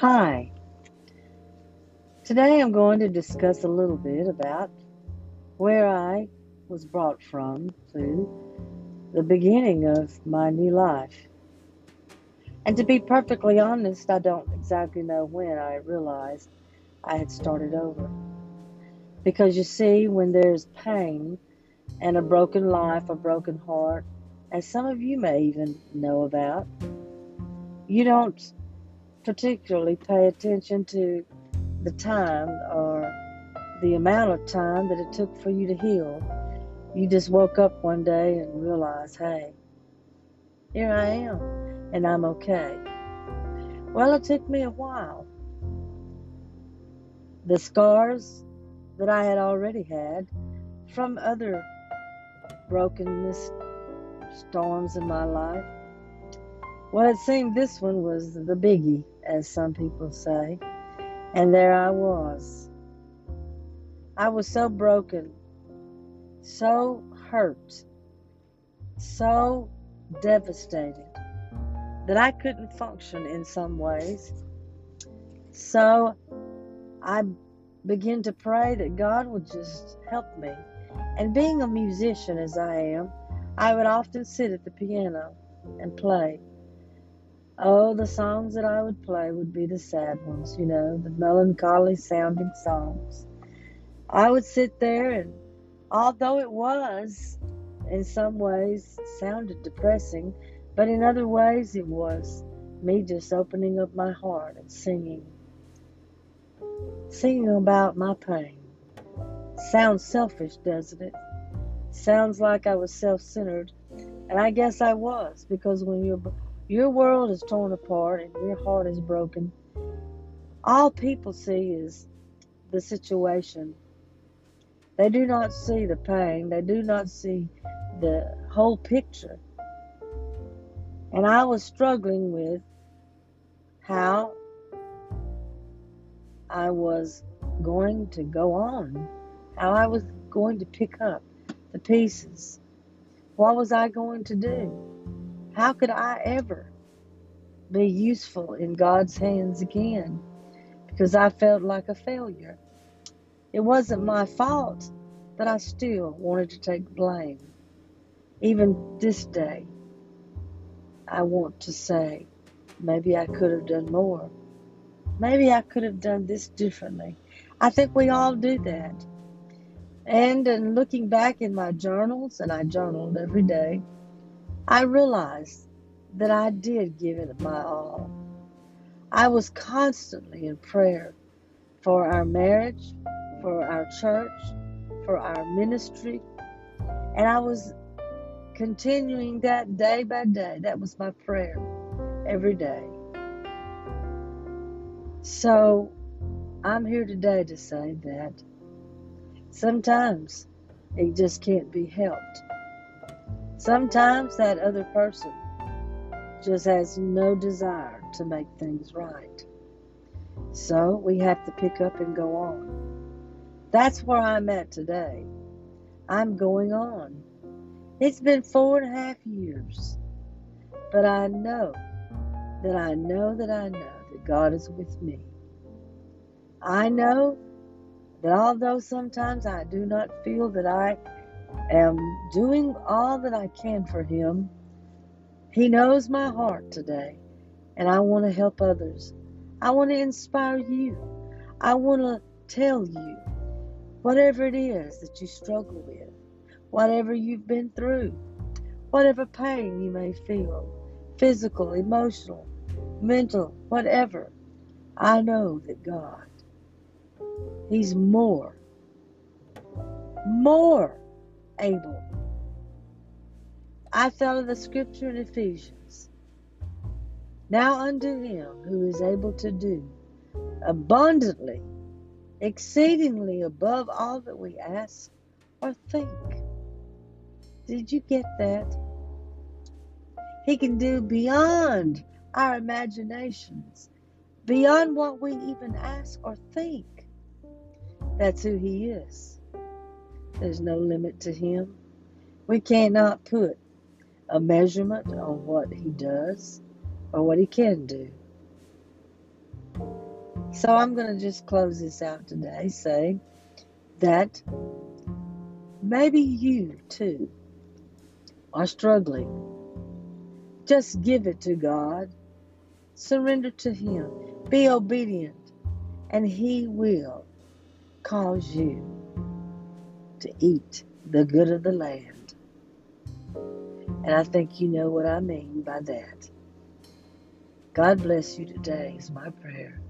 Hi. Today I'm going to discuss a little bit about where I was brought from to the beginning of my new life. And to be perfectly honest, I don't exactly know when I realized I had started over. Because you see, when there's pain and a broken life, a broken heart, as some of you may even know about, you don't particularly pay attention to the time or the amount of time that it took for you to heal. You just woke up one day and realized, hey, here I am, and I'm okay. Well, it took me a while. The scars that I had already had from other brokenness storms in my life. Well, it seemed this one was the biggie as some people say. And there I was. I was so broken, so hurt, so devastated that I couldn't function in some ways. So I began to pray that God would just help me. And being a musician as I am, I would often sit at the piano and play. Oh, the songs that I would play would be the sad ones, you know, the melancholy sounding songs. I would sit there, and although it was, in some ways, sounded depressing, but in other ways, it was me just opening up my heart and singing. Singing about my pain. Sounds selfish, doesn't it? Sounds like I was self centered. And I guess I was, because when you're your world is torn apart and your heart is broken. All people see is the situation. They do not see the pain, they do not see the whole picture. And I was struggling with how I was going to go on, how I was going to pick up the pieces. What was I going to do? How could I ever be useful in God's hands again? Because I felt like a failure. It wasn't my fault, but I still wanted to take blame. Even this day, I want to say, maybe I could have done more. Maybe I could have done this differently. I think we all do that. And in looking back in my journals, and I journaled every day, I realized that I did give it my all. I was constantly in prayer for our marriage, for our church, for our ministry, and I was continuing that day by day. That was my prayer every day. So I'm here today to say that sometimes it just can't be helped. Sometimes that other person just has no desire to make things right. So we have to pick up and go on. That's where I'm at today. I'm going on. It's been four and a half years, but I know that I know that I know that God is with me. I know that although sometimes I do not feel that I am doing all that I can for Him. He knows my heart today, and I want to help others. I want to inspire you. I want to tell you whatever it is that you struggle with, whatever you've been through, whatever pain you may feel physical, emotional, mental, whatever. I know that God, He's more, more able. I fell the scripture in Ephesians. Now unto him who is able to do abundantly, exceedingly above all that we ask or think. Did you get that? He can do beyond our imaginations, beyond what we even ask or think. That's who He is. There's no limit to him. We cannot put a measurement on what he does or what he can do. So I'm going to just close this out today, saying that maybe you too are struggling. Just give it to God, surrender to Him, be obedient, and He will cause you to eat the good of the land. And I think you know what I mean by that. God bless you today, is my prayer.